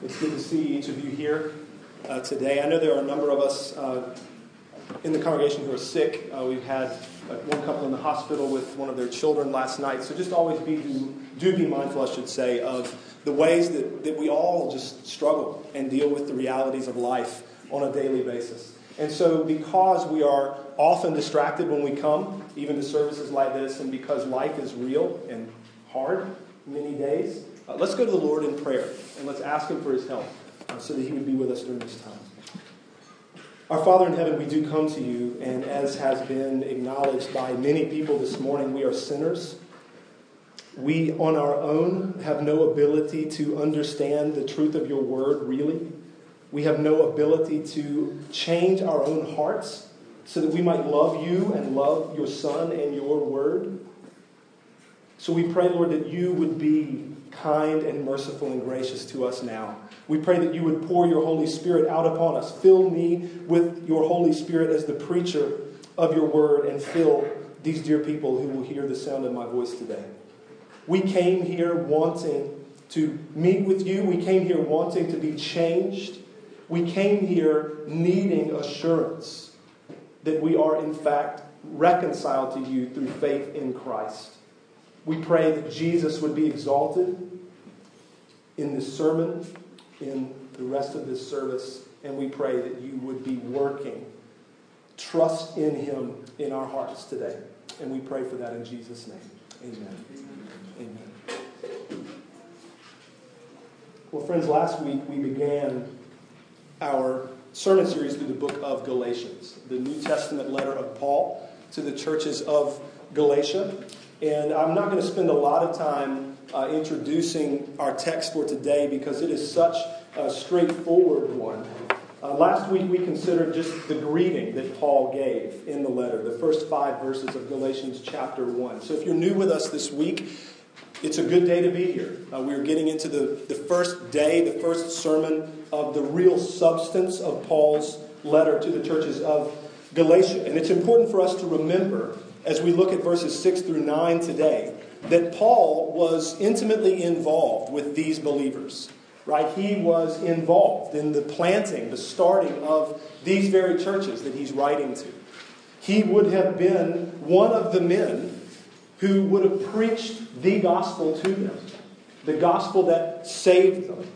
It's good to see each of you here uh, today. I know there are a number of us uh, in the congregation who are sick. Uh, we've had uh, one couple in the hospital with one of their children last night. So just always be do, be mindful, I should say, of the ways that, that we all just struggle and deal with the realities of life on a daily basis. And so, because we are often distracted when we come, even to services like this, and because life is real and hard many days, uh, let's go to the Lord in prayer and let's ask Him for His help uh, so that He would be with us during this time. Our Father in heaven, we do come to you, and as has been acknowledged by many people this morning, we are sinners. We, on our own, have no ability to understand the truth of your word, really. We have no ability to change our own hearts so that we might love you and love your Son and your word. So we pray, Lord, that you would be kind and merciful and gracious to us now. We pray that you would pour your Holy Spirit out upon us. Fill me with your Holy Spirit as the preacher of your word and fill these dear people who will hear the sound of my voice today. We came here wanting to meet with you. We came here wanting to be changed. We came here needing assurance that we are, in fact, reconciled to you through faith in Christ. We pray that Jesus would be exalted in this sermon, in the rest of this service, and we pray that you would be working. Trust in him in our hearts today. And we pray for that in Jesus' name. Amen. Amen. Well, friends, last week we began our sermon series through the book of Galatians, the New Testament letter of Paul to the churches of Galatia. And I'm not going to spend a lot of time uh, introducing our text for today because it is such a straightforward one. Uh, last week we considered just the greeting that Paul gave in the letter, the first five verses of Galatians chapter 1. So if you're new with us this week, it's a good day to be here. Uh, we're getting into the, the first day, the first sermon of the real substance of Paul's letter to the churches of Galatia. And it's important for us to remember as we look at verses 6 through 9 today that Paul was intimately involved with these believers. Right? He was involved in the planting, the starting of these very churches that he's writing to. He would have been one of the men who would have preached the gospel to them, the gospel that saved them,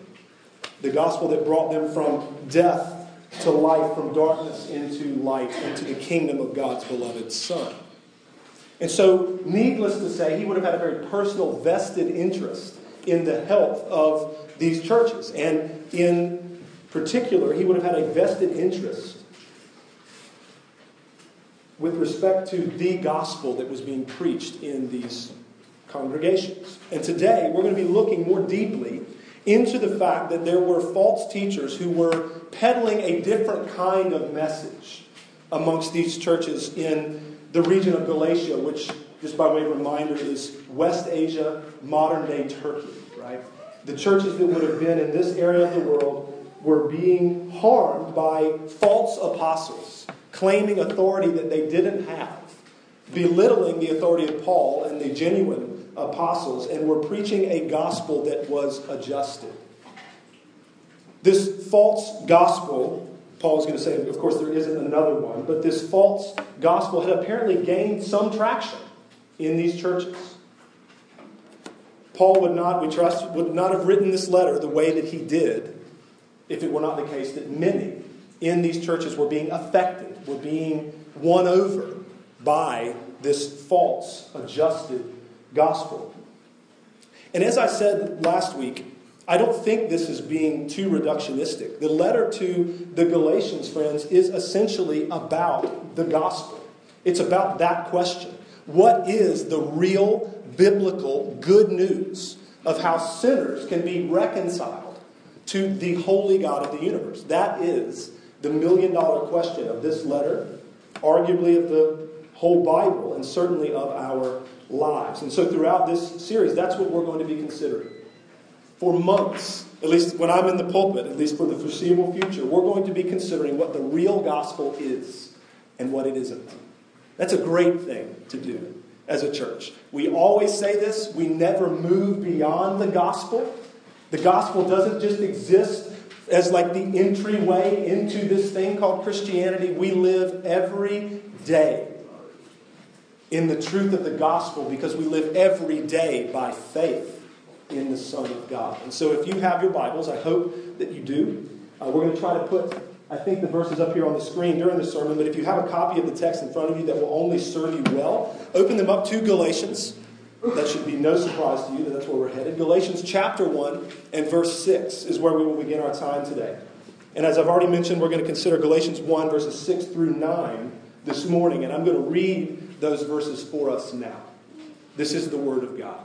the gospel that brought them from death to life, from darkness into light, into the kingdom of God's beloved Son. And so, needless to say, he would have had a very personal, vested interest in the health of these churches. And in particular, he would have had a vested interest with respect to the gospel that was being preached in these congregations. And today, we're going to be looking more deeply into the fact that there were false teachers who were peddling a different kind of message amongst these churches in the region of Galatia, which, just by way of reminder, is West Asia, modern day Turkey, right? The churches that would have been in this area of the world were being harmed by false apostles, claiming authority that they didn't have, belittling the authority of Paul and the genuine apostles, and were preaching a gospel that was adjusted. This false gospel Paul is going to say, of course, there isn't another one, but this false gospel had apparently gained some traction in these churches. Paul would not, we trust, would not have written this letter the way that he did if it were not the case that many in these churches were being affected, were being won over by this false, adjusted gospel. And as I said last week, I don't think this is being too reductionistic. The letter to the Galatians, friends, is essentially about the gospel. It's about that question. What is the real biblical good news of how sinners can be reconciled to the holy God of the universe? That is the million dollar question of this letter, arguably of the whole Bible, and certainly of our lives. And so throughout this series, that's what we're going to be considering for months, at least when I'm in the pulpit, at least for the foreseeable future, we're going to be considering what the real gospel is and what it isn't. That's a great thing to do as a church. We always say this, we never move beyond the gospel. The gospel doesn't just exist as like the entryway into this thing called Christianity. We live every day in the truth of the gospel because we live every day by faith in the Son of God. And so if you have your Bibles, I hope that you do. Uh, we're going to try to put, I think, the verses up here on the screen during the sermon, but if you have a copy of the text in front of you that will only serve you well, open them up to Galatians. That should be no surprise to you that that's where we're headed. Galatians chapter 1 and verse 6 is where we will begin our time today. And as I've already mentioned, we're going to consider Galatians 1, verses 6 through 9 this morning. And I'm going to read those verses for us now. This is the Word of God.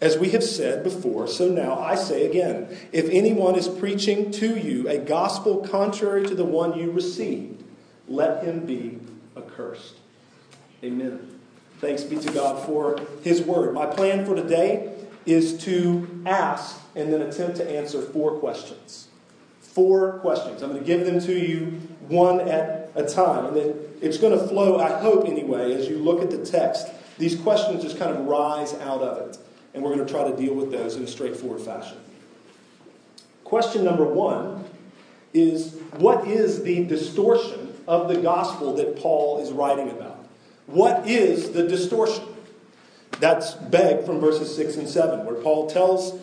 As we have said before, so now I say again if anyone is preaching to you a gospel contrary to the one you received, let him be accursed. Amen. Thanks be to God for his word. My plan for today is to ask and then attempt to answer four questions. Four questions. I'm going to give them to you one at a time. And then it's going to flow, I hope anyway, as you look at the text. These questions just kind of rise out of it and we're going to try to deal with those in a straightforward fashion. Question number one is what is the distortion of the gospel that Paul is writing about? What is the distortion? That's begged from verses 6 and 7, where Paul tells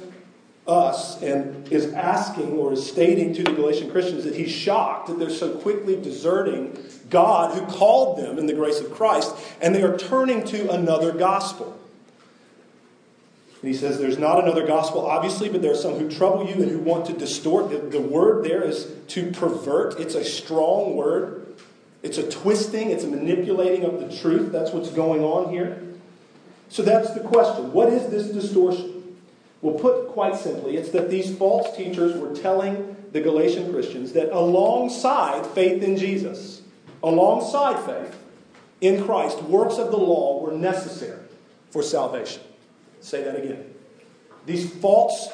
us and is asking or is stating to the Galatian Christians that he's shocked that they're so quickly deserting God who called them in the grace of Christ and they are turning to another gospel. And he says there's not another gospel, obviously, but there are some who trouble you and who want to distort. The, the word there is to pervert. It's a strong word. It's a twisting, it's a manipulating of the truth. That's what's going on here. So that's the question. What is this distortion? Well, put quite simply, it's that these false teachers were telling the Galatian Christians that alongside faith in Jesus, alongside faith in Christ, works of the law were necessary for salvation. Say that again. These false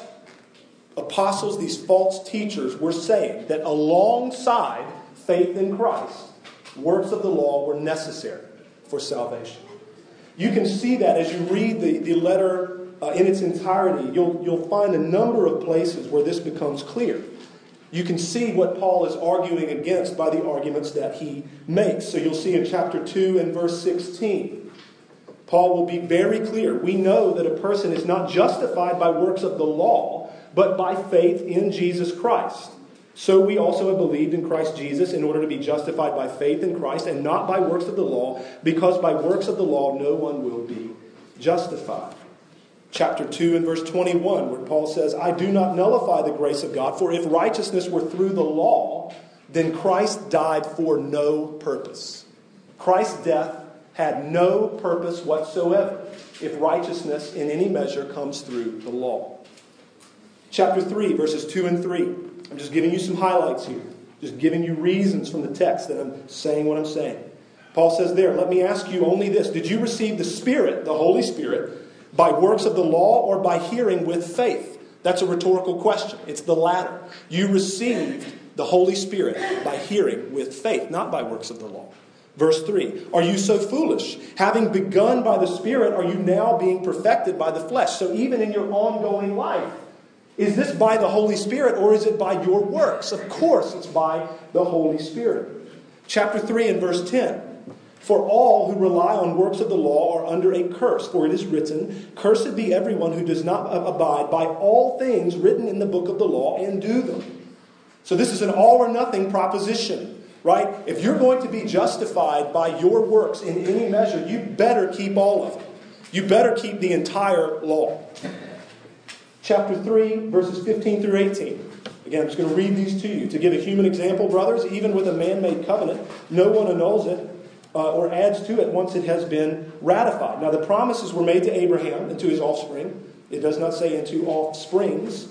apostles, these false teachers were saying that alongside faith in Christ, works of the law were necessary for salvation. You can see that as you read the, the letter uh, in its entirety. You'll, you'll find a number of places where this becomes clear. You can see what Paul is arguing against by the arguments that he makes. So you'll see in chapter 2 and verse 16 Paul will be very clear. We know that a person is not justified by works of the law, but by faith in Jesus Christ. So we also have believed in Christ Jesus in order to be justified by faith in Christ and not by works of the law, because by works of the law no one will be justified. Chapter 2 and verse 21, where Paul says, I do not nullify the grace of God, for if righteousness were through the law, then Christ died for no purpose. Christ's death had no purpose whatsoever if righteousness in any measure comes through the law. Chapter 3, verses 2 and 3. I'm just giving you some highlights here, just giving you reasons from the text that I'm saying what I'm saying. Paul says there, let me ask you only this Did you receive the Spirit, the Holy Spirit, by works of the law or by hearing with faith? That's a rhetorical question. It's the latter. You received the Holy Spirit by hearing with faith, not by works of the law. Verse 3 Are you so foolish? Having begun by the Spirit, are you now being perfected by the flesh? So, even in your ongoing life, is this by the Holy Spirit or is it by your works? Of course, it's by the Holy Spirit. Chapter 3 and verse 10 For all who rely on works of the law are under a curse, for it is written, Cursed be everyone who does not abide by all things written in the book of the law and do them. So, this is an all or nothing proposition right? If you're going to be justified by your works in any measure, you better keep all of it. You better keep the entire law. Chapter 3, verses 15 through 18. Again, I'm just going to read these to you. To give a human example, brothers, even with a man made covenant, no one annuls it uh, or adds to it once it has been ratified. Now, the promises were made to Abraham and to his offspring. It does not say into offsprings,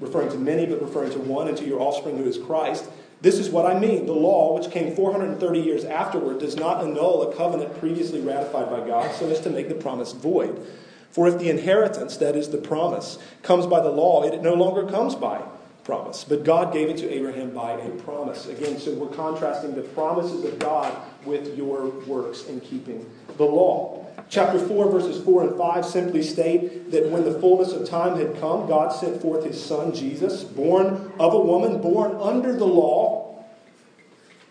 referring to many, but referring to one, and to your offspring who is Christ. This is what I mean. The law, which came 430 years afterward, does not annul a covenant previously ratified by God so as to make the promise void. For if the inheritance, that is the promise, comes by the law, it no longer comes by promise. But God gave it to Abraham by a promise. Again, so we're contrasting the promises of God with your works in keeping the law. Chapter 4, verses 4 and 5 simply state that when the fullness of time had come, God sent forth his son, Jesus, born of a woman, born under the law,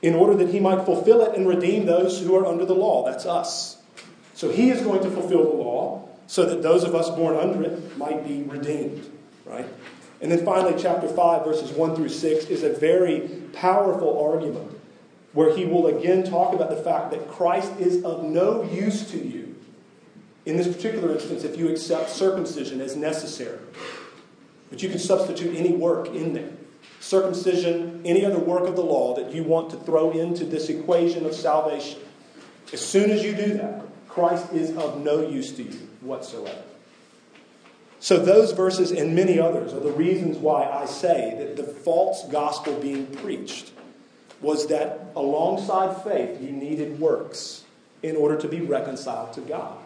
in order that he might fulfill it and redeem those who are under the law. That's us. So he is going to fulfill the law so that those of us born under it might be redeemed, right? And then finally, chapter 5, verses 1 through 6 is a very powerful argument where he will again talk about the fact that Christ is of no use to you. In this particular instance, if you accept circumcision as necessary, but you can substitute any work in there. Circumcision, any other work of the law that you want to throw into this equation of salvation. As soon as you do that, Christ is of no use to you whatsoever. So, those verses and many others are the reasons why I say that the false gospel being preached was that alongside faith, you needed works in order to be reconciled to God.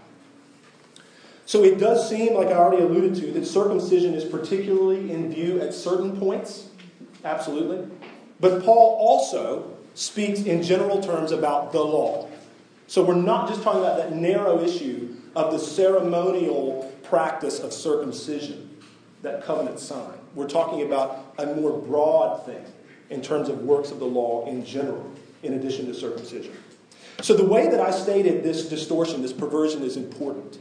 So, it does seem, like I already alluded to, that circumcision is particularly in view at certain points. Absolutely. But Paul also speaks in general terms about the law. So, we're not just talking about that narrow issue of the ceremonial practice of circumcision, that covenant sign. We're talking about a more broad thing in terms of works of the law in general, in addition to circumcision. So, the way that I stated this distortion, this perversion, is important.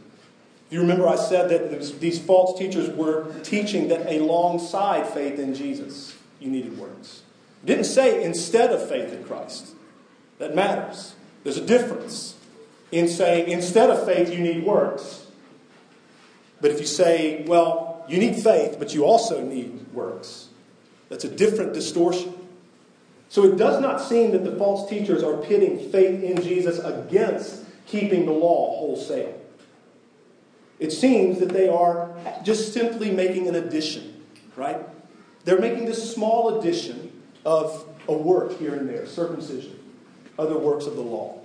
You remember, I said that these false teachers were teaching that alongside faith in Jesus, you needed works. It didn't say instead of faith in Christ. That matters. There's a difference in saying instead of faith, you need works. But if you say, well, you need faith, but you also need works, that's a different distortion. So it does not seem that the false teachers are pitting faith in Jesus against keeping the law wholesale. It seems that they are just simply making an addition, right? They're making this small addition of a work here and there, circumcision, other works of the law.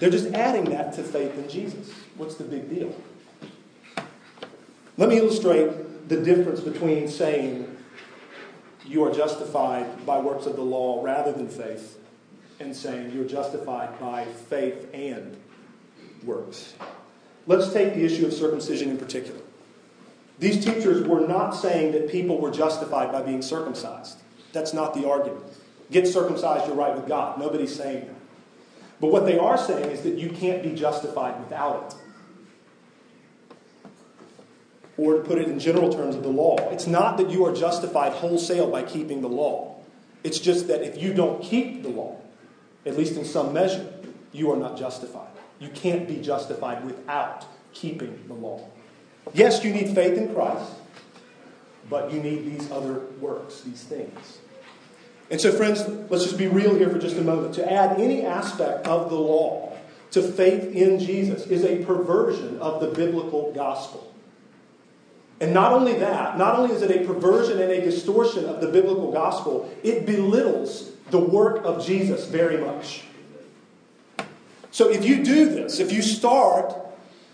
They're just adding that to faith in Jesus. What's the big deal? Let me illustrate the difference between saying you are justified by works of the law rather than faith and saying you're justified by faith and works. Let's take the issue of circumcision in particular. These teachers were not saying that people were justified by being circumcised. That's not the argument. Get circumcised, you're right with God. Nobody's saying that. But what they are saying is that you can't be justified without it or to put it in general terms of the law. It's not that you are justified wholesale by keeping the law. It's just that if you don't keep the law, at least in some measure, you are not justified. You can't be justified without keeping the law. Yes, you need faith in Christ, but you need these other works, these things. And so, friends, let's just be real here for just a moment. To add any aspect of the law to faith in Jesus is a perversion of the biblical gospel. And not only that, not only is it a perversion and a distortion of the biblical gospel, it belittles the work of Jesus very much. So if you do this, if you start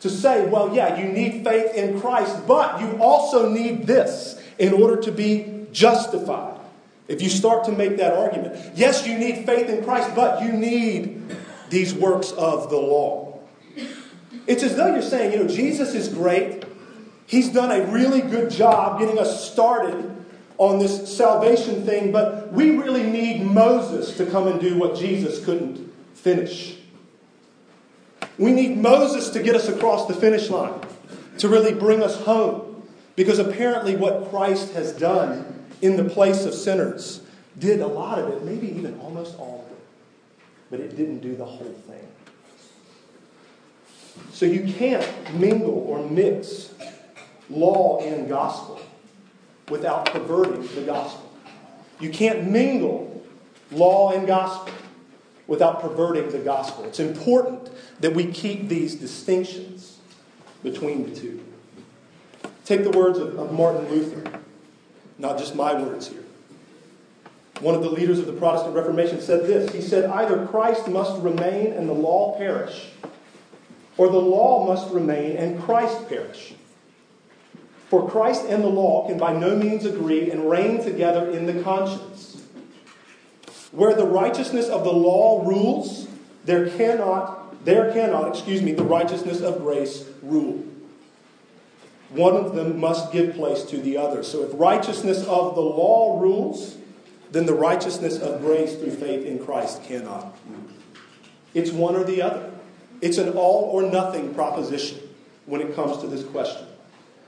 to say, well, yeah, you need faith in Christ, but you also need this in order to be justified. If you start to make that argument, yes, you need faith in Christ, but you need these works of the law. It's as though you're saying, you know, Jesus is great, He's done a really good job getting us started on this salvation thing, but we really need Moses to come and do what Jesus couldn't finish. We need Moses to get us across the finish line, to really bring us home. Because apparently, what Christ has done in the place of sinners did a lot of it, maybe even almost all of it, but it didn't do the whole thing. So you can't mingle or mix law and gospel without perverting the gospel. You can't mingle law and gospel without perverting the gospel. It's important that we keep these distinctions between the two. Take the words of, of Martin Luther, not just my words here. one of the leaders of the Protestant Reformation, said this. He said, Either Christ must remain and the law perish, or the law must remain and Christ perish. For Christ and the law can by no means agree and reign together in the conscience. Where the righteousness of the law rules, there cannot, there cannot, excuse me, the righteousness of grace rule. One of them must give place to the other. So if righteousness of the law rules, then the righteousness of grace through faith in Christ cannot. It's one or the other. It's an all or nothing proposition when it comes to this question.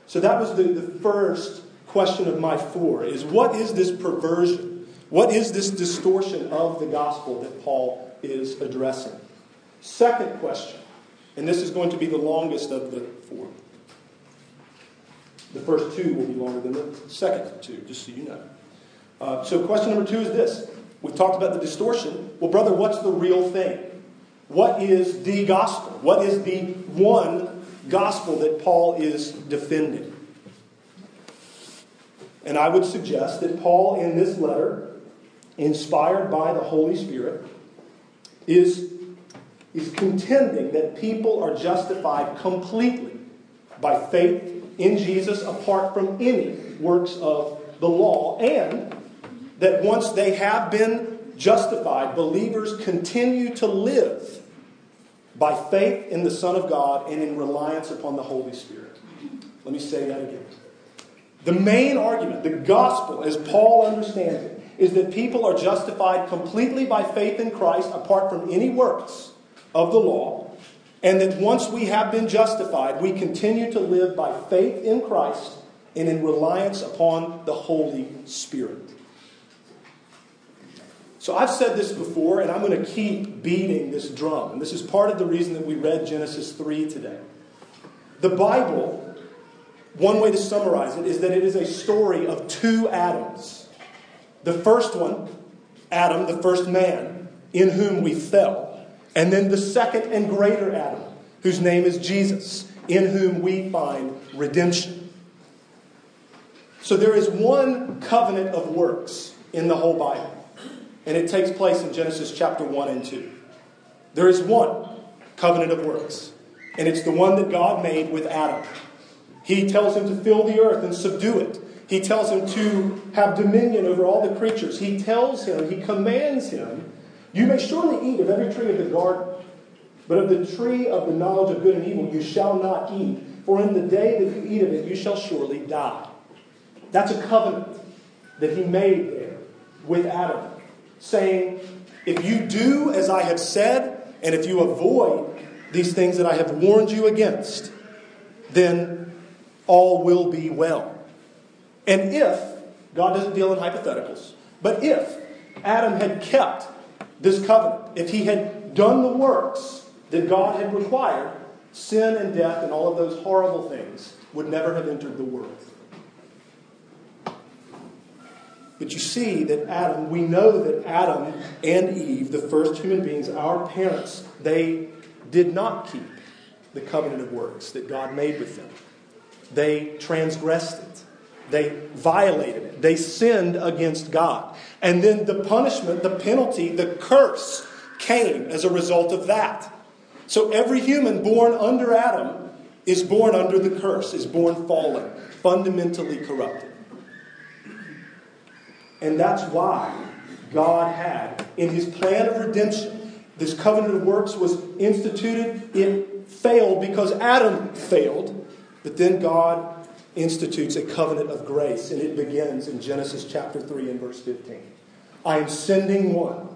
So that was the, the first question of my four is what is this perversion? What is this distortion of the gospel that Paul is addressing? Second question, and this is going to be the longest of the four. The first two will be longer than the second two, just so you know. Uh, so, question number two is this. We've talked about the distortion. Well, brother, what's the real thing? What is the gospel? What is the one gospel that Paul is defending? And I would suggest that Paul, in this letter, inspired by the Holy Spirit, is, is contending that people are justified completely by faith in Jesus apart from any works of the law, and that once they have been justified, believers continue to live by faith in the Son of God and in reliance upon the Holy Spirit. Let me say that again. The main argument, the gospel, as Paul understands it, is that people are justified completely by faith in Christ apart from any works of the law, and that once we have been justified, we continue to live by faith in Christ and in reliance upon the Holy Spirit. So I've said this before, and I'm going to keep beating this drum. And this is part of the reason that we read Genesis 3 today. The Bible, one way to summarize it, is that it is a story of two Adams. The first one, Adam, the first man, in whom we fell. And then the second and greater Adam, whose name is Jesus, in whom we find redemption. So there is one covenant of works in the whole Bible and it takes place in Genesis chapter 1 and 2. There is one covenant of works, and it's the one that God made with Adam. He tells him to fill the earth and subdue it. He tells him to have dominion over all the creatures. He tells him, he commands him, You may surely eat of every tree of the garden, but of the tree of the knowledge of good and evil you shall not eat, for in the day that you eat of it you shall surely die. That's a covenant that he made there with Adam saying, If you do as I have said, and if you avoid these things that I have warned you against, then all will be well. And if, God doesn't deal in hypotheticals, but if Adam had kept this covenant, if he had done the works that God had required, sin and death and all of those horrible things would never have entered the world. But you see that Adam, we know that Adam and Eve, the first human beings, our parents, they did not keep the covenant of works that God made with them. They transgressed it. They violated it. They sinned against God. And then the punishment, the penalty, the curse came as a result of that. So every human born under Adam is born under the curse, is born fallen, fundamentally corrupted. And that's why God had, in his plan of redemption, this covenant of works was instituted. It failed because Adam failed. But then God institutes a covenant of grace, and it begins in Genesis chapter 3 and verse 15. I am sending one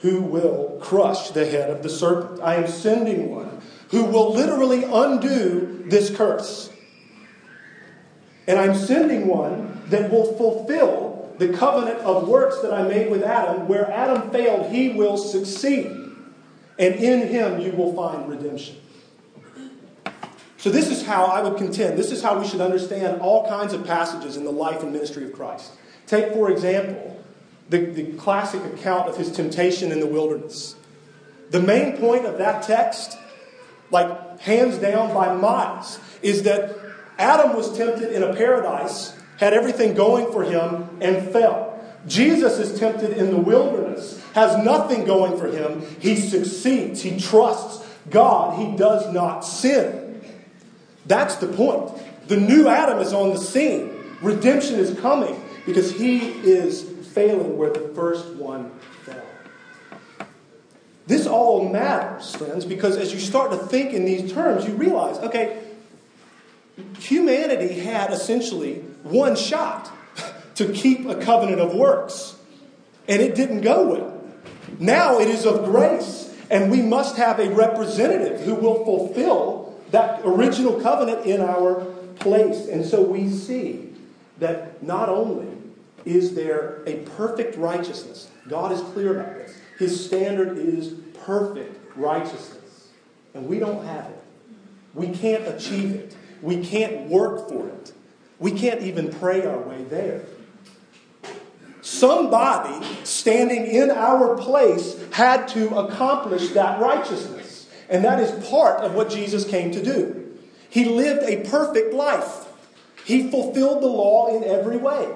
who will crush the head of the serpent. I am sending one who will literally undo this curse. And I'm sending one that will fulfill the covenant of works that I made with Adam, where Adam failed, he will succeed. And in him you will find redemption. So, this is how I would contend, this is how we should understand all kinds of passages in the life and ministry of Christ. Take, for example, the, the classic account of his temptation in the wilderness. The main point of that text, like hands down by miles, is that Adam was tempted in a paradise had everything going for him and fell. Jesus is tempted in the wilderness, has nothing going for him. He succeeds. He trusts God. He does not sin. That's the point. The new Adam is on the scene. Redemption is coming because he is failing where the first one fell. This all matters, friends, because as you start to think in these terms, you realize okay, humanity had essentially one shot to keep a covenant of works, and it didn't go well. Now it is of grace, and we must have a representative who will fulfill that original covenant in our place. And so we see that not only is there a perfect righteousness, God is clear about this. His standard is perfect righteousness, and we don't have it. We can't achieve it. We can't work for it. We can't even pray our way there. Somebody standing in our place had to accomplish that righteousness. And that is part of what Jesus came to do. He lived a perfect life, he fulfilled the law in every way.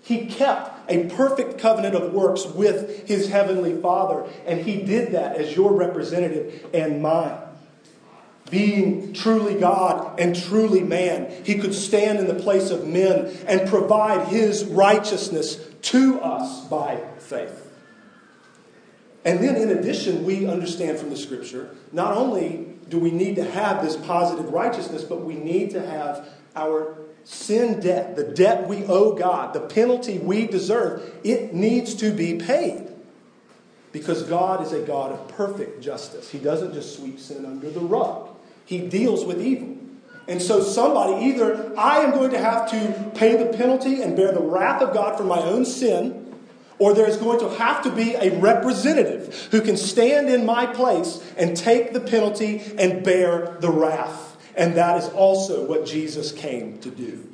He kept a perfect covenant of works with his heavenly Father, and he did that as your representative and mine. Being truly God and truly man, he could stand in the place of men and provide his righteousness to us by faith. And then, in addition, we understand from the scripture not only do we need to have this positive righteousness, but we need to have our sin debt, the debt we owe God, the penalty we deserve, it needs to be paid. Because God is a God of perfect justice. He doesn't just sweep sin under the rug, He deals with evil. And so, somebody, either I am going to have to pay the penalty and bear the wrath of God for my own sin, or there's going to have to be a representative who can stand in my place and take the penalty and bear the wrath. And that is also what Jesus came to do.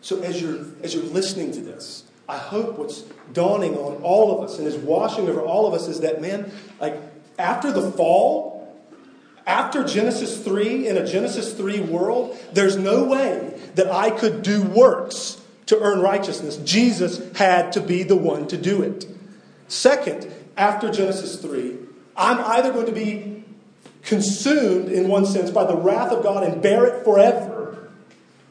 So, as you're, as you're listening to this, I hope what's dawning on all of us and is washing over all of us is that, man, like after the fall, after Genesis 3, in a Genesis 3 world, there's no way that I could do works to earn righteousness. Jesus had to be the one to do it. Second, after Genesis 3, I'm either going to be consumed, in one sense, by the wrath of God and bear it forever,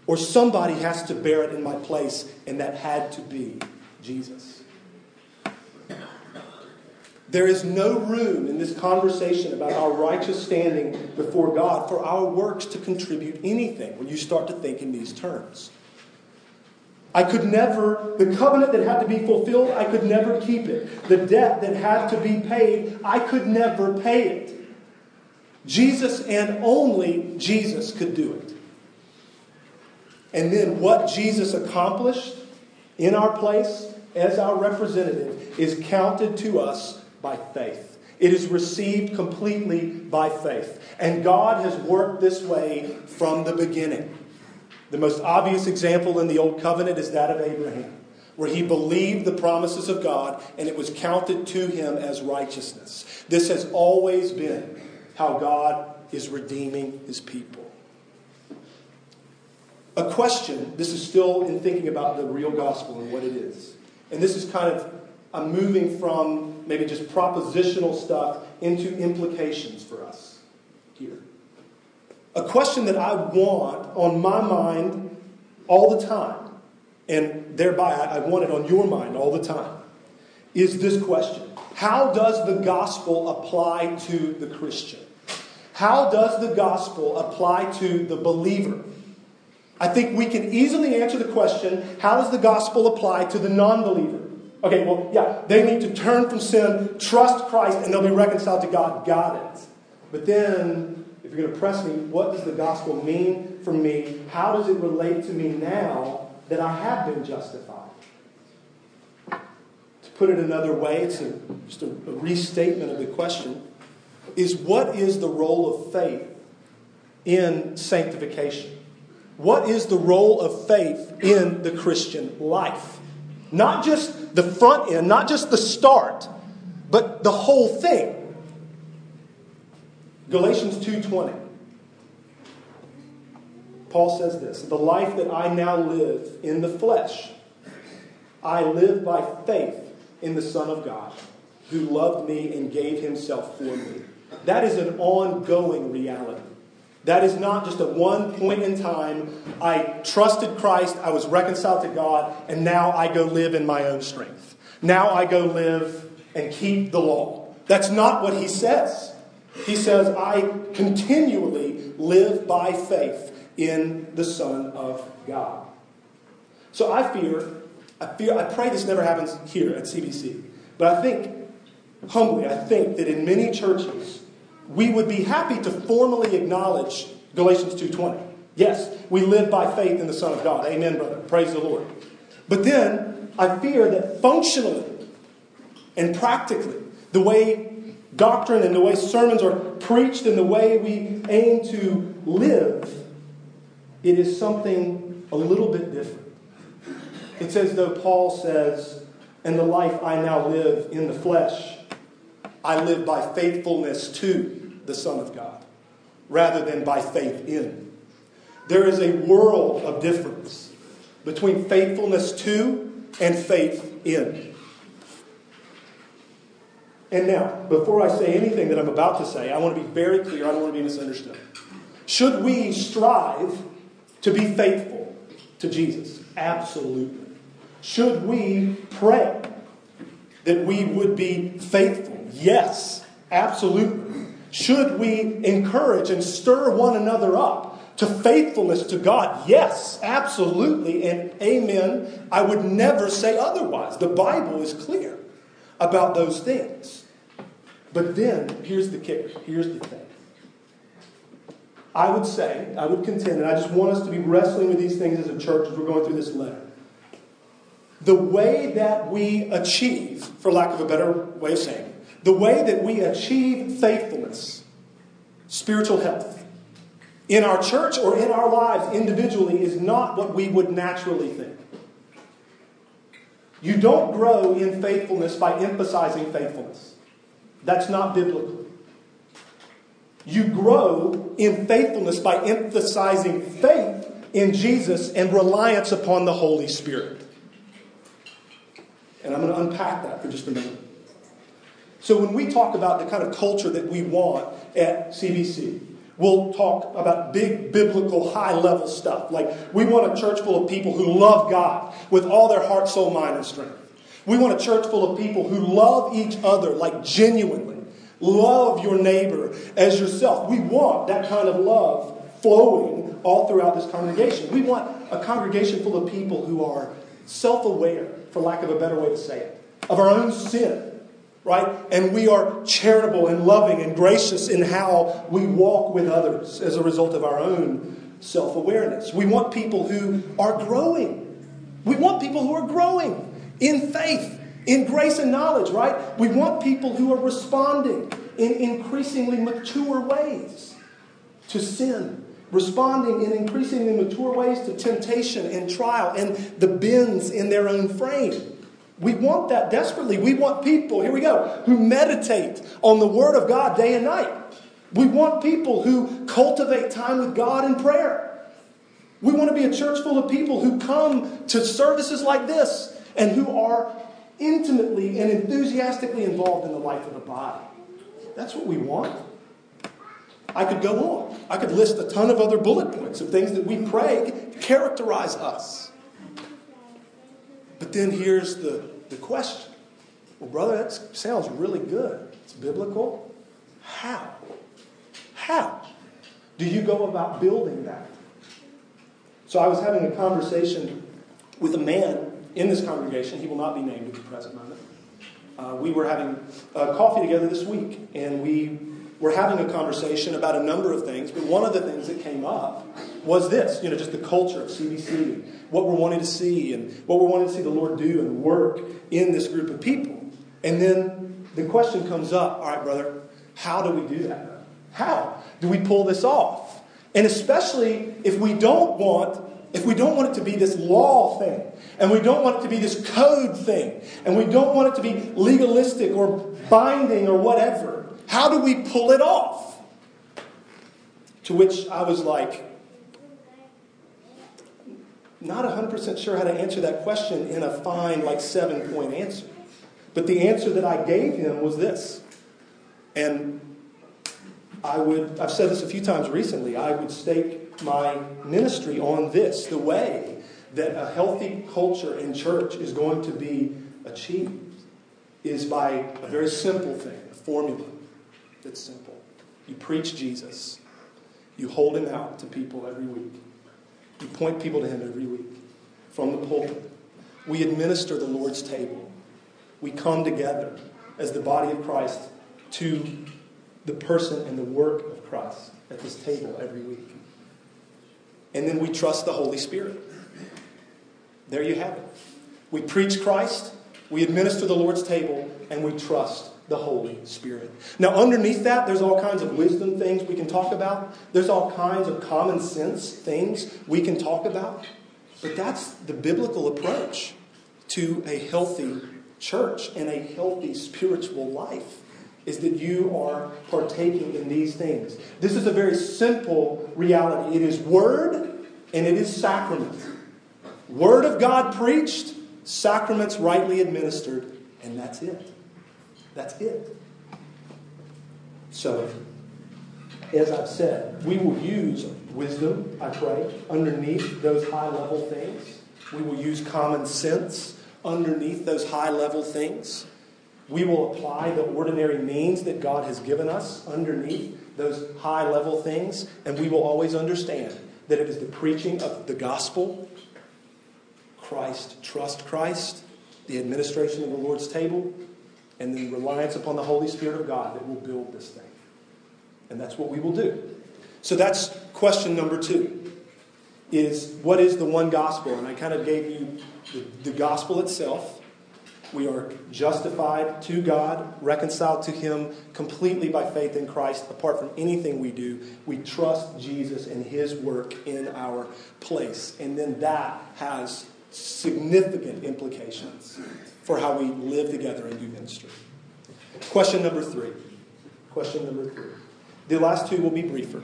or somebody has to bear it in my place, and that had to be Jesus. There is no room in this conversation about our righteous standing before God for our works to contribute anything when you start to think in these terms. I could never, the covenant that had to be fulfilled, I could never keep it. The debt that had to be paid, I could never pay it. Jesus and only Jesus could do it. And then what Jesus accomplished in our place as our representative is counted to us by faith. It is received completely by faith. And God has worked this way from the beginning. The most obvious example in the Old Covenant is that of Abraham, where he believed the promises of God and it was counted to him as righteousness. This has always been how God is redeeming his people. A question, this is still in thinking about the real gospel and what it is. And this is kind of I'm moving from maybe just propositional stuff into implications for us here. A question that I want on my mind all the time, and thereby I want it on your mind all the time, is this question How does the gospel apply to the Christian? How does the gospel apply to the believer? I think we can easily answer the question how does the gospel apply to the non believer? Okay, well, yeah, they need to turn from sin, trust Christ, and they'll be reconciled to God. Got it. But then, you're going to press me, what does the gospel mean for me? How does it relate to me now that I have been justified? To put it another way, it's a, just a, a restatement of the question is what is the role of faith in sanctification? What is the role of faith in the Christian life? Not just the front end, not just the start, but the whole thing. Galatians 2:20. Paul says this, "The life that I now live in the flesh, I live by faith in the Son of God, who loved me and gave himself for me. That is an ongoing reality. That is not just at one point in time. I trusted Christ, I was reconciled to God, and now I go live in my own strength. Now I go live and keep the law. That's not what he says. He says, I continually live by faith in the Son of God. So I fear, I fear, I pray this never happens here at CBC. But I think, humbly, I think that in many churches, we would be happy to formally acknowledge Galatians 2.20. Yes, we live by faith in the Son of God. Amen, brother. Praise the Lord. But then I fear that functionally and practically, the way doctrine and the way sermons are preached and the way we aim to live, it is something a little bit different. It's as though Paul says, And the life I now live in the flesh, I live by faithfulness to the Son of God, rather than by faith in. There is a world of difference between faithfulness to and faith in. And now, before I say anything that I'm about to say, I want to be very clear. I don't want to be misunderstood. Should we strive to be faithful to Jesus? Absolutely. Should we pray that we would be faithful? Yes, absolutely. Should we encourage and stir one another up to faithfulness to God? Yes, absolutely. And amen. I would never say otherwise. The Bible is clear about those things. But then, here's the kicker. Here's the thing. I would say, I would contend, and I just want us to be wrestling with these things as a church as we're going through this letter. The way that we achieve, for lack of a better way of saying it, the way that we achieve faithfulness, spiritual health, in our church or in our lives individually is not what we would naturally think. You don't grow in faithfulness by emphasizing faithfulness. That's not biblical. You grow in faithfulness by emphasizing faith in Jesus and reliance upon the Holy Spirit. And I'm going to unpack that for just a minute. So, when we talk about the kind of culture that we want at CBC, we'll talk about big biblical high level stuff. Like, we want a church full of people who love God with all their heart, soul, mind, and strength. We want a church full of people who love each other, like genuinely. Love your neighbor as yourself. We want that kind of love flowing all throughout this congregation. We want a congregation full of people who are self aware, for lack of a better way to say it, of our own sin, right? And we are charitable and loving and gracious in how we walk with others as a result of our own self awareness. We want people who are growing. We want people who are growing in faith, in grace and knowledge, right? We want people who are responding in increasingly mature ways to sin, responding in increasingly mature ways to temptation and trial and the bends in their own frame. We want that desperately. We want people, here we go, who meditate on the Word of God day and night. We want people who cultivate time with God in prayer. We want to be a church full of people who come to services like this and who are intimately and enthusiastically involved in the life of the body. That's what we want. I could go on. I could list a ton of other bullet points of things that we pray characterize us. But then here's the, the question Well, brother, that sounds really good. It's biblical. How? How do you go about building that? So I was having a conversation with a man in this congregation. He will not be named at the present moment. Uh, we were having uh, coffee together this week, and we were having a conversation about a number of things. But one of the things that came up was this you know, just the culture of CBC, what we're wanting to see, and what we're wanting to see the Lord do and work in this group of people. And then the question comes up all right, brother, how do we do that? How do we pull this off? And especially if we don't want if we don't want it to be this law thing, and we don't want it to be this code thing, and we don't want it to be legalistic or binding or whatever, how do we pull it off? To which I was like, not 100% sure how to answer that question in a fine, like seven point answer. But the answer that I gave him was this. And I would, I've said this a few times recently, I would stake my ministry on this the way that a healthy culture in church is going to be achieved is by a very simple thing, a formula that's simple. You preach Jesus, you hold him out to people every week, you point people to him every week from the pulpit. We administer the Lord's table. We come together as the body of Christ to the person and the work of Christ at this table every week. And then we trust the Holy Spirit. There you have it. We preach Christ, we administer the Lord's table, and we trust the Holy Spirit. Now, underneath that, there's all kinds of wisdom things we can talk about. There's all kinds of common sense things we can talk about. But that's the biblical approach to a healthy church and a healthy spiritual life is that you are partaking in these things. This is a very simple reality. It is word and it is sacrament. Word of God preached, sacraments rightly administered, and that's it. That's it. So, as I've said, we will use wisdom, I pray, underneath those high level things. We will use common sense underneath those high level things. We will apply the ordinary means that God has given us underneath those high level things, and we will always understand that it is the preaching of the gospel, Christ, trust Christ, the administration of the Lord's table, and the reliance upon the Holy Spirit of God that will build this thing. And that's what we will do. So that's question number two is what is the one gospel? And I kind of gave you the, the gospel itself. We are justified to God, reconciled to Him completely by faith in Christ, apart from anything we do. We trust Jesus and His work in our place. And then that has significant implications for how we live together and do ministry. Question number three. Question number three. The last two will be briefer.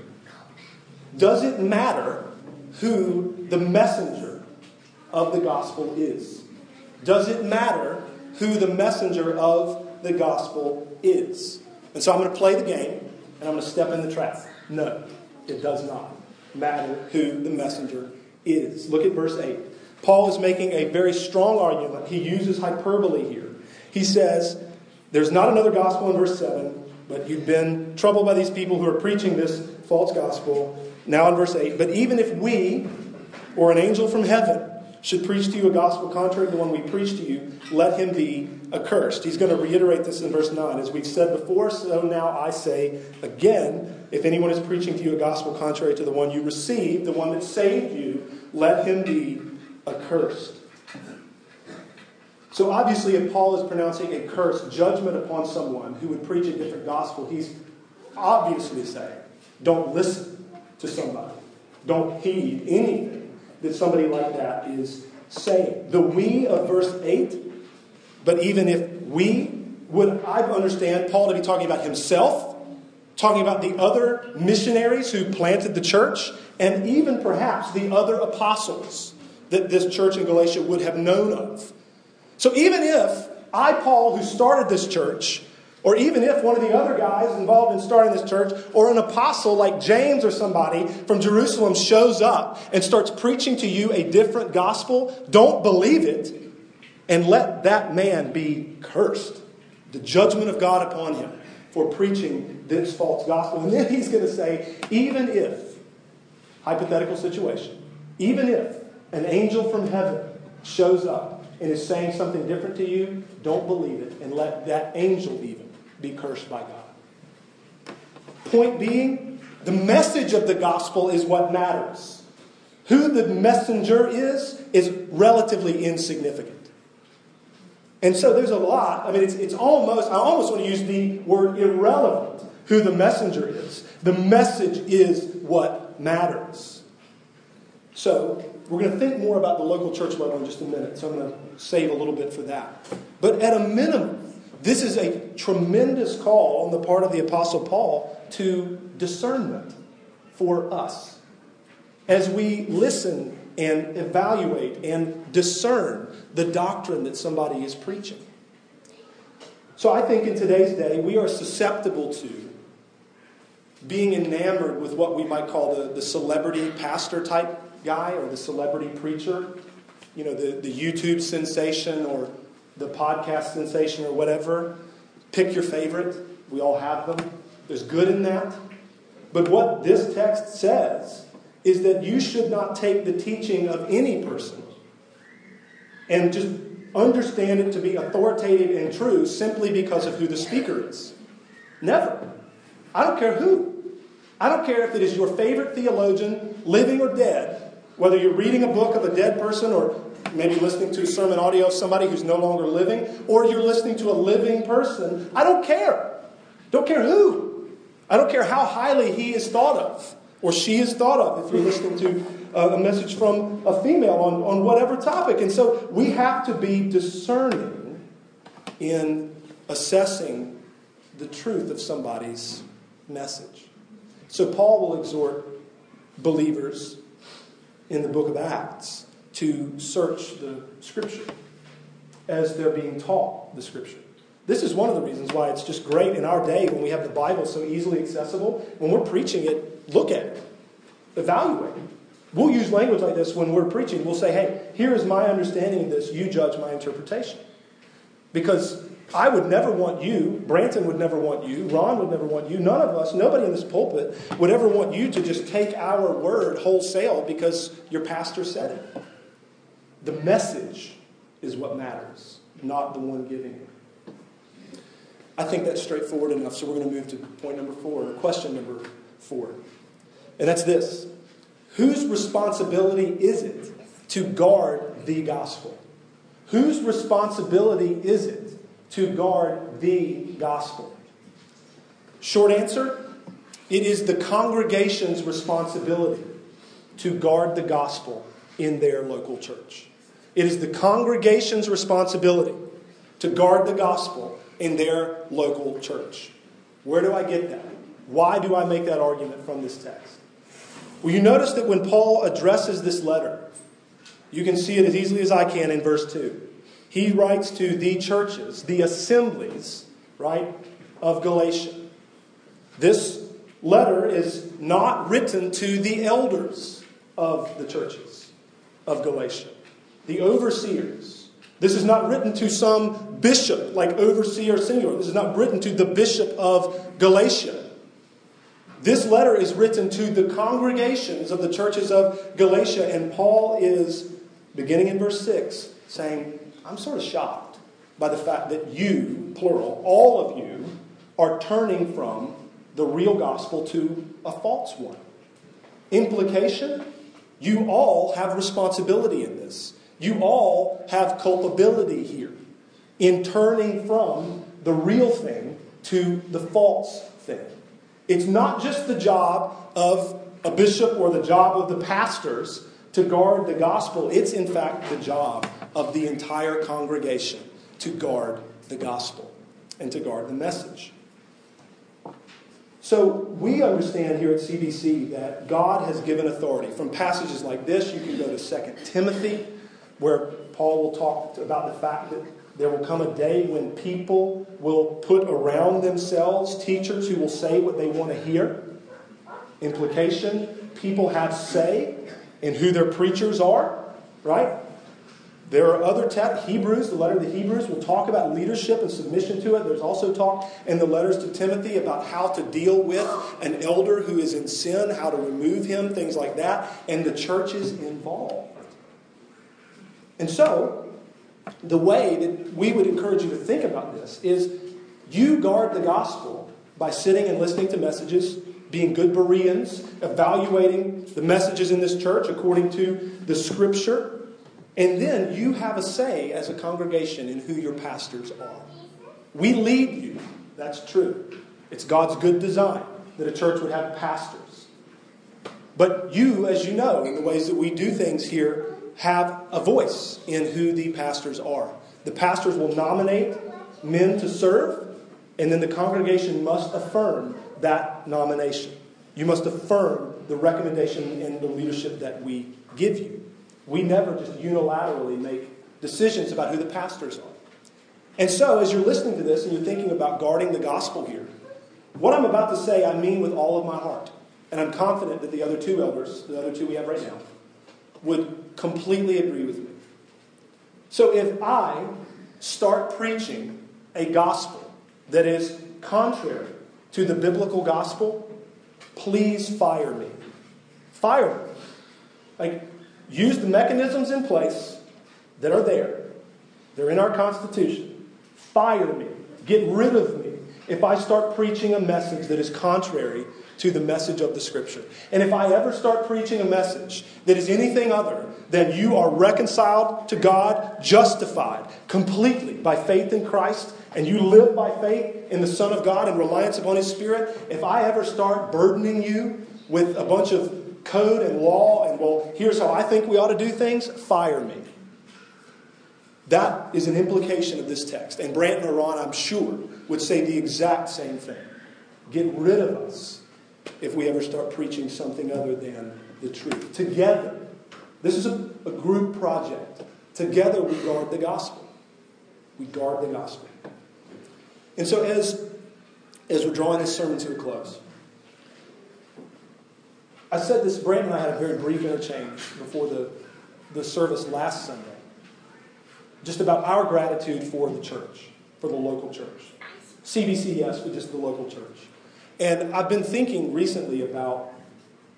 Does it matter who the messenger of the gospel is? Does it matter who the messenger of the gospel is? And so I'm going to play the game and I'm going to step in the trap. No, it does not matter who the messenger is. Look at verse 8. Paul is making a very strong argument. He uses hyperbole here. He says, There's not another gospel in verse 7, but you've been troubled by these people who are preaching this false gospel. Now in verse 8, but even if we or an angel from heaven should preach to you a gospel contrary to the one we preach to you, let him be accursed. He's going to reiterate this in verse 9. As we've said before, so now I say again, if anyone is preaching to you a gospel contrary to the one you received, the one that saved you, let him be accursed. So obviously, if Paul is pronouncing a curse, judgment upon someone who would preach a different gospel, he's obviously saying, don't listen to somebody. Don't heed anything that somebody like that is saying. The we of verse 8, but even if we would, I understand Paul to be talking about himself, talking about the other missionaries who planted the church, and even perhaps the other apostles that this church in Galatia would have known of. So even if I, Paul, who started this church, or even if one of the other guys involved in starting this church, or an apostle like James or somebody from Jerusalem shows up and starts preaching to you a different gospel, don't believe it and let that man be cursed. The judgment of God upon him for preaching this false gospel. And then he's going to say, even if, hypothetical situation, even if an angel from heaven shows up and is saying something different to you, don't believe it and let that angel even be cursed by God. Point being, the message of the gospel is what matters. Who the messenger is, is relatively insignificant. And so there's a lot. I mean, it's, it's almost, I almost want to use the word irrelevant who the messenger is. The message is what matters. So we're going to think more about the local church level in just a minute, so I'm going to save a little bit for that. But at a minimum, this is a tremendous call on the part of the Apostle Paul to discernment for us. As we listen and evaluate and discern the doctrine that somebody is preaching. So I think in today's day, we are susceptible to being enamored with what we might call the, the celebrity pastor type guy or the celebrity preacher, you know, the, the YouTube sensation or the podcast sensation or whatever. Pick your favorite. We all have them. There's good in that. But what this text says is that you should not take the teaching of any person and just understand it to be authoritative and true simply because of who the speaker is. Never. I don't care who. I don't care if it is your favorite theologian, living or dead, whether you're reading a book of a dead person or maybe listening to a sermon audio of somebody who's no longer living, or you're listening to a living person. I don't care. Don't care who. I don't care how highly he is thought of or she is thought of if you're listening to uh, a message from a female on, on whatever topic. And so we have to be discerning in assessing the truth of somebody's message. So Paul will exhort believers in the book of Acts to search the scripture as they're being taught the scripture. This is one of the reasons why it's just great in our day when we have the Bible so easily accessible. When we're preaching it, look at it, evaluate it. We'll use language like this when we're preaching. We'll say, hey, here is my understanding of this. You judge my interpretation. Because I would never want you, Brandon would never want you, Ron would never want you, none of us, nobody in this pulpit would ever want you to just take our word wholesale because your pastor said it. The message is what matters, not the one giving it. I think that's straightforward enough, so we're going to move to point number four, or question number four. And that's this Whose responsibility is it to guard the gospel? Whose responsibility is it to guard the gospel? Short answer it is the congregation's responsibility to guard the gospel in their local church. It is the congregation's responsibility to guard the gospel in their local church. Where do I get that? Why do I make that argument from this text? Well, you notice that when Paul addresses this letter, you can see it as easily as I can in verse 2. He writes to the churches, the assemblies, right, of Galatia. This letter is not written to the elders of the churches of Galatia, the overseers, this is not written to some bishop like overseer senior. This is not written to the bishop of Galatia. This letter is written to the congregations of the churches of Galatia, and Paul is, beginning in verse 6, saying, I'm sort of shocked by the fact that you, plural, all of you, are turning from the real gospel to a false one. Implication? You all have responsibility in this. You all have culpability here in turning from the real thing to the false thing. It's not just the job of a bishop or the job of the pastors to guard the gospel, it's in fact the job of the entire congregation to guard the gospel and to guard the message. So we understand here at CBC that God has given authority. From passages like this, you can go to 2 Timothy where Paul will talk about the fact that there will come a day when people will put around themselves teachers who will say what they want to hear. Implication people have say in who their preachers are, right? There are other texts, Hebrews, the letter to the Hebrews will talk about leadership and submission to it. There's also talk in the letters to Timothy about how to deal with an elder who is in sin, how to remove him, things like that, and the church is involved. And so, the way that we would encourage you to think about this is you guard the gospel by sitting and listening to messages, being good Bereans, evaluating the messages in this church according to the scripture, and then you have a say as a congregation in who your pastors are. We lead you, that's true. It's God's good design that a church would have pastors. But you, as you know, in the ways that we do things here have a voice in who the pastors are. The pastors will nominate men to serve, and then the congregation must affirm that nomination. You must affirm the recommendation and the leadership that we give you. We never just unilaterally make decisions about who the pastors are. And so, as you're listening to this and you're thinking about guarding the gospel here, what I'm about to say I mean with all of my heart. And I'm confident that the other two elders, the other two we have right now, would completely agree with me. So if I start preaching a gospel that is contrary to the biblical gospel, please fire me. Fire me. Like, use the mechanisms in place that are there. They're in our Constitution. Fire me. Get rid of me if I start preaching a message that is contrary to the message of the Scripture. And if I ever start preaching a message that is anything other than you are reconciled to God, justified completely by faith in Christ, and you live by faith in the Son of God and reliance upon His Spirit, if I ever start burdening you with a bunch of code and law and, well, here's how I think we ought to do things, fire me. That is an implication of this text. And Brant and Ron, I'm sure, would say the exact same thing. Get rid of us if we ever start preaching something other than the truth. Together, this is a, a group project. Together, we guard the gospel. We guard the gospel. And so, as, as we're drawing this sermon to a close, I said this, Brandon and I had a very brief interchange before the, the service last Sunday, just about our gratitude for the church, for the local church. CBC, yes, but just the local church. And I've been thinking recently about,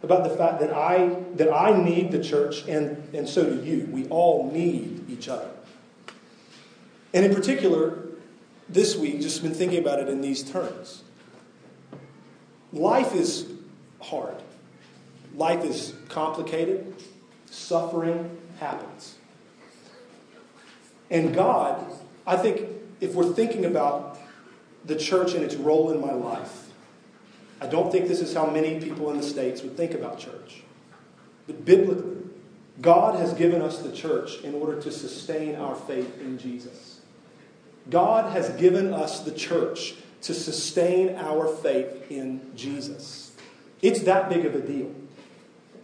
about the fact that I, that I need the church, and, and so do you. We all need each other. And in particular, this week, just been thinking about it in these terms. Life is hard. Life is complicated. Suffering happens. And God, I think if we're thinking about the church and its role in my life, I don't think this is how many people in the States would think about church. But biblically, God has given us the church in order to sustain our faith in Jesus. God has given us the church to sustain our faith in Jesus. It's that big of a deal.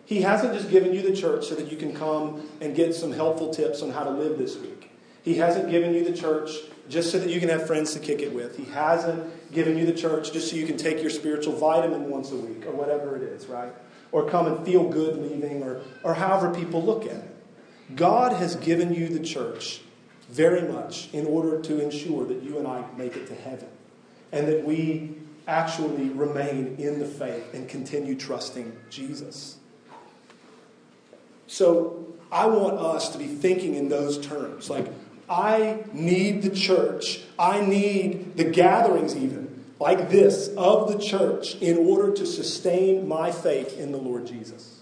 He hasn't just given you the church so that you can come and get some helpful tips on how to live this week. He hasn't given you the church just so that you can have friends to kick it with. He hasn't given you the church just so you can take your spiritual vitamin once a week or whatever it is, right? Or come and feel good leaving or, or however people look at it. God has given you the church very much in order to ensure that you and I make it to heaven and that we actually remain in the faith and continue trusting Jesus. So I want us to be thinking in those terms. Like, I need the church. I need the gatherings, even like this, of the church in order to sustain my faith in the Lord Jesus.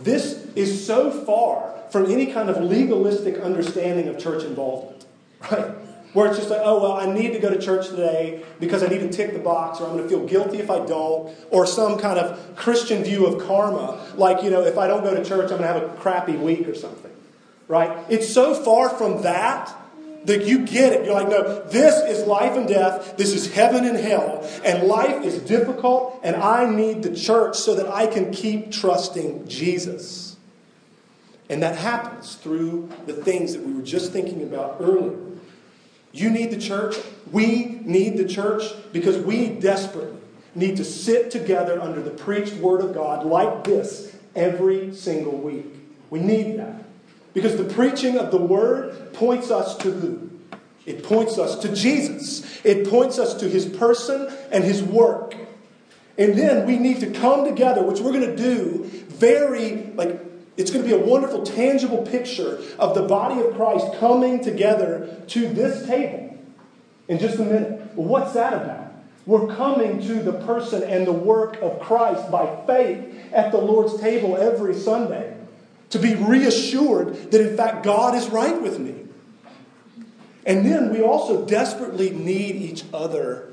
This is so far from any kind of legalistic understanding of church involvement, right? Where it's just like, oh, well, I need to go to church today because I need to tick the box, or I'm going to feel guilty if I don't, or some kind of Christian view of karma, like, you know, if I don't go to church, I'm going to have a crappy week or something right? It's so far from that that you get it. You're like, no, this is life and death. This is heaven and hell. And life is difficult, and I need the church so that I can keep trusting Jesus. And that happens through the things that we were just thinking about earlier. You need the church. We need the church because we desperately need to sit together under the preached word of God like this every single week. We need that. Because the preaching of the word points us to who? It points us to Jesus. It points us to his person and his work. And then we need to come together, which we're going to do very, like, it's going to be a wonderful, tangible picture of the body of Christ coming together to this table in just a minute. Well, what's that about? We're coming to the person and the work of Christ by faith at the Lord's table every Sunday to be reassured that in fact God is right with me. And then we also desperately need each other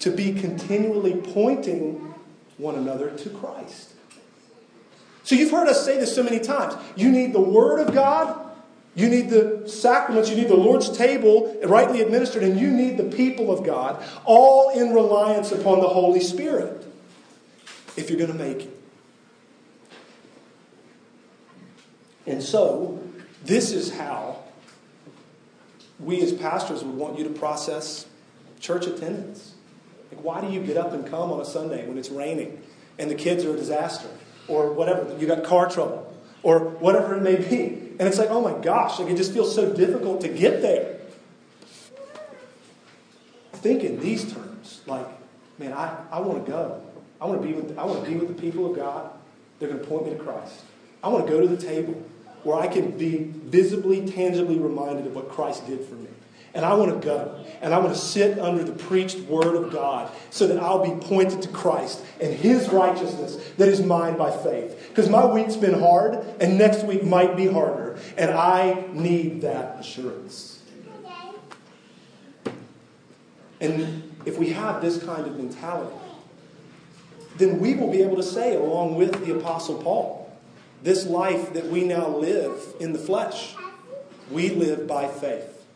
to be continually pointing one another to Christ. So you've heard us say this so many times. You need the Word of God, you need the sacraments, you need the Lord's table rightly administered, and you need the people of God, all in reliance upon the Holy Spirit if you're going to make it. And so, this is how we as pastors would want you to process church attendance. Like, why do you get up and come on a Sunday when it's raining and the kids are a disaster? Or whatever, you got car trouble, or whatever it may be. And it's like, oh my gosh, like it just feels so difficult to get there. Think in these terms, like, man, I, I want to go. I want to be with I want to be with the people of God. They're going to point me to Christ. I want to go to the table where I can be visibly, tangibly reminded of what Christ did for me. And I want to go. And I want to sit under the preached word of God so that I'll be pointed to Christ and his righteousness that is mine by faith. Because my week's been hard, and next week might be harder. And I need that assurance. And if we have this kind of mentality, then we will be able to say, along with the Apostle Paul, this life that we now live in the flesh, we live by faith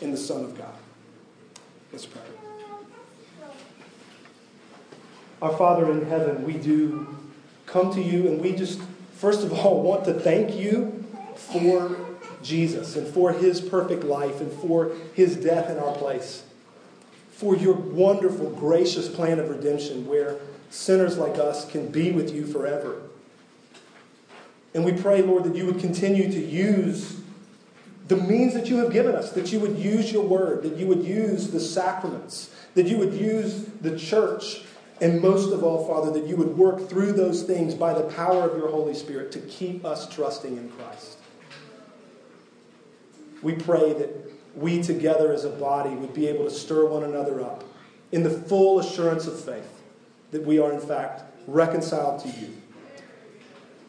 in the Son of God. Let's pray. Our Father in heaven, we do come to you and we just, first of all, want to thank you for Jesus and for his perfect life and for his death in our place. For your wonderful, gracious plan of redemption where sinners like us can be with you forever. And we pray, Lord, that you would continue to use the means that you have given us, that you would use your word, that you would use the sacraments, that you would use the church, and most of all, Father, that you would work through those things by the power of your Holy Spirit to keep us trusting in Christ. We pray that we together as a body would be able to stir one another up in the full assurance of faith that we are, in fact, reconciled to you.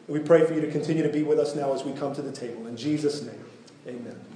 We pray for you to continue to be with us now as we come to the table. In Jesus' name. Amen.